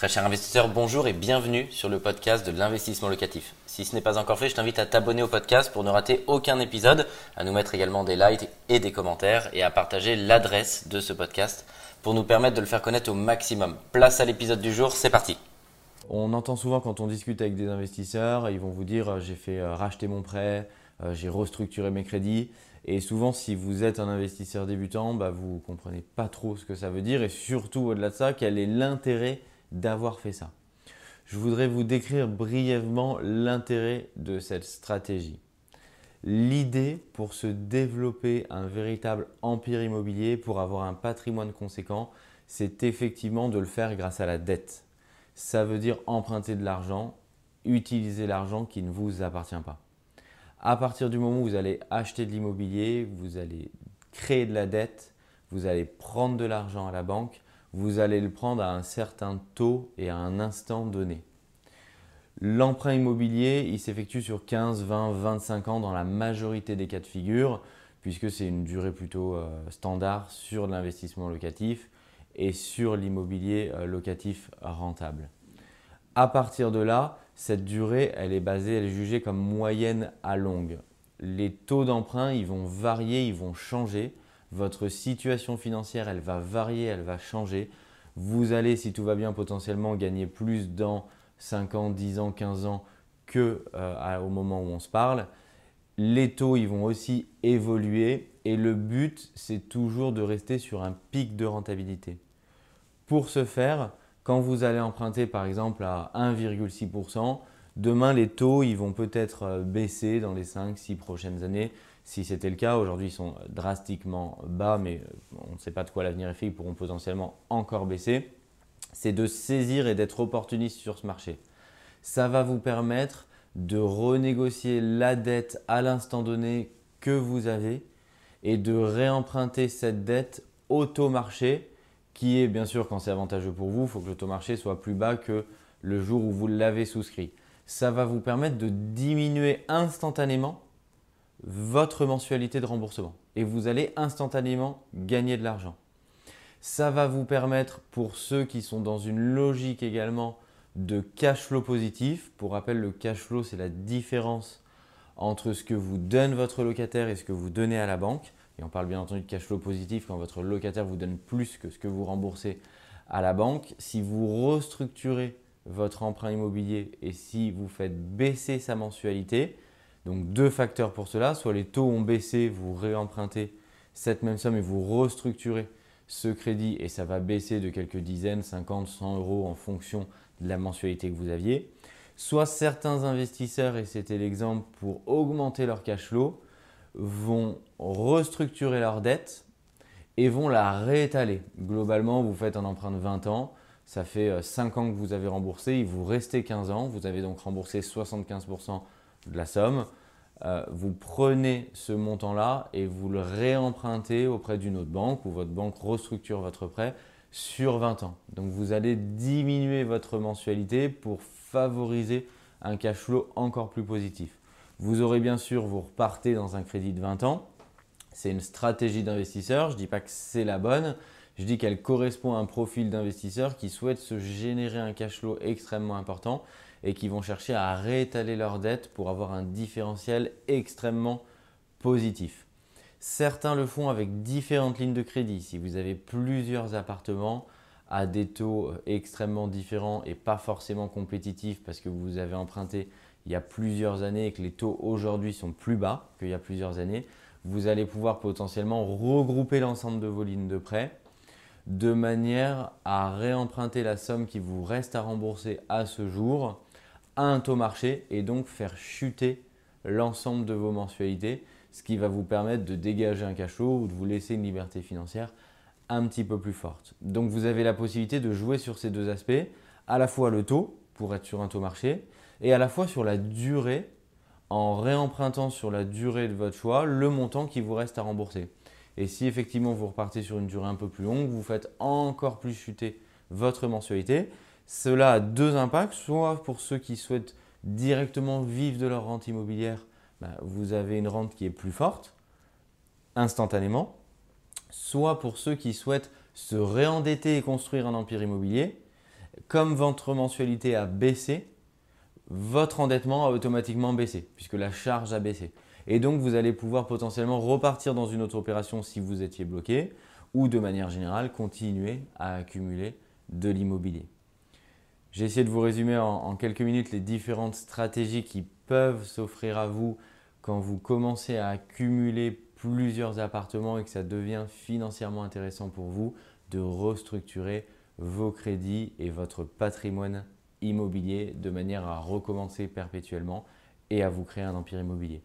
Très cher investisseur, bonjour et bienvenue sur le podcast de l'investissement locatif. Si ce n'est pas encore fait, je t'invite à t'abonner au podcast pour ne rater aucun épisode, à nous mettre également des likes et des commentaires et à partager l'adresse de ce podcast pour nous permettre de le faire connaître au maximum. Place à l'épisode du jour, c'est parti. On entend souvent quand on discute avec des investisseurs, ils vont vous dire euh, j'ai fait euh, racheter mon prêt, euh, j'ai restructuré mes crédits. Et souvent, si vous êtes un investisseur débutant, bah, vous ne comprenez pas trop ce que ça veut dire et surtout au-delà de ça, quel est l'intérêt d'avoir fait ça. Je voudrais vous décrire brièvement l'intérêt de cette stratégie. L'idée pour se développer un véritable empire immobilier, pour avoir un patrimoine conséquent, c'est effectivement de le faire grâce à la dette. Ça veut dire emprunter de l'argent, utiliser l'argent qui ne vous appartient pas. À partir du moment où vous allez acheter de l'immobilier, vous allez créer de la dette, vous allez prendre de l'argent à la banque, vous allez le prendre à un certain taux et à un instant donné. L'emprunt immobilier, il s'effectue sur 15, 20, 25 ans dans la majorité des cas de figure, puisque c'est une durée plutôt euh, standard sur l'investissement locatif et sur l'immobilier euh, locatif rentable. À partir de là, cette durée, elle est basée, elle est jugée comme moyenne à longue. Les taux d'emprunt, ils vont varier, ils vont changer votre situation financière, elle va varier, elle va changer. Vous allez, si tout va bien, potentiellement gagner plus dans 5 ans, 10 ans, 15 ans que euh, moment où on se parle. Les taux, ils vont aussi évoluer et le but, c'est toujours de rester sur un pic de rentabilité. Pour ce faire, quand vous allez emprunter par exemple à 1,6%, demain les taux, ils vont peut-être euh, baisser dans les 5-6 prochaines années si c'était le cas. Aujourd'hui, ils sont drastiquement bas, mais euh, on ne sait pas de quoi l'avenir est fait. Ils pourront potentiellement encore baisser. C'est de saisir et d'être opportuniste sur ce marché. Ça va vous permettre de renégocier la dette à l'instant donné que vous avez et de réemprunter cette dette au taux marché qui est bien sûr quand c'est avantageux pour vous, il faut que le taux marché soit plus bas que le jour où vous l'avez souscrit. Ça va vous permettre de diminuer instantanément votre mensualité de remboursement et vous allez instantanément gagner de l'argent. Ça va vous permettre pour ceux qui sont dans une logique également de cash flow positif. Pour rappel, le cash flow, c'est la différence entre ce que vous donne votre locataire et ce que vous donnez à la banque. Et on parle bien entendu de cash flow positif quand votre locataire vous donne plus que ce que vous remboursez à la banque. Si vous restructurez votre emprunt immobilier et si vous faites baisser sa mensualité, donc deux facteurs pour cela, soit les taux ont baissé, vous réempruntez cette même somme et vous restructurez ce crédit et ça va baisser de quelques dizaines, 50, 100 euros en fonction de la mensualité que vous aviez. Soit certains investisseurs, et c'était l'exemple pour augmenter leur cash flow, vont restructurer leur dette et vont la réétaler. Globalement, vous faites un emprunt de 20 ans, ça fait 5 euh, ans que vous avez remboursé, il vous restait 15 ans, vous avez donc remboursé 75% de la somme, euh, vous prenez ce montant-là et vous le réempruntez auprès d'une autre banque ou votre banque restructure votre prêt sur 20 ans. Donc vous allez diminuer votre mensualité pour favoriser un cash flow encore plus positif. Vous aurez bien sûr, vous repartez dans un crédit de 20 ans. C'est une stratégie d'investisseur. Je ne dis pas que c'est la bonne. Je dis qu'elle correspond à un profil d'investisseur qui souhaite se générer un cash flow extrêmement important et qui vont chercher à réétaler leurs dettes pour avoir un différentiel extrêmement positif. Certains le font avec différentes lignes de crédit. Si vous avez plusieurs appartements à des taux extrêmement différents et pas forcément compétitifs parce que vous avez emprunté il y a plusieurs années et que les taux aujourd'hui sont plus bas qu'il y a plusieurs années, vous allez pouvoir potentiellement regrouper l'ensemble de vos lignes de prêt de manière à réemprunter la somme qui vous reste à rembourser à ce jour à un taux marché et donc faire chuter l'ensemble de vos mensualités, ce qui va vous permettre de dégager un cash flow ou de vous laisser une liberté financière un petit peu plus forte. Donc vous avez la possibilité de jouer sur ces deux aspects, à la fois le taux pour être sur un taux marché et à la fois sur la durée en réempruntant sur la durée de votre choix le montant qui vous reste à rembourser. Et si effectivement vous repartez sur une durée un peu plus longue, vous faites encore plus chuter votre mensualité. Cela a deux impacts, soit pour ceux qui souhaitent directement vivre de leur rente immobilière, bah, vous avez une rente qui est plus forte instantanément, soit pour ceux qui souhaitent se réendetter et construire un empire immobilier, comme votre mensualité a baissé, votre endettement a automatiquement baissé, puisque la charge a baissé. Et donc, vous allez pouvoir potentiellement repartir dans une autre opération si vous étiez bloqué, ou de manière générale, continuer à accumuler de l'immobilier. J'ai essayé de vous résumer en, quelques minutes les différentes stratégies qui peuvent s'offrir à vous quand vous commencez à accumuler plusieurs appartements et que ça devient financièrement intéressant pour vous de restructurer vos crédits et votre patrimoine immobilier de manière à recommencer perpétuellement et à vous créer un empire immobilier.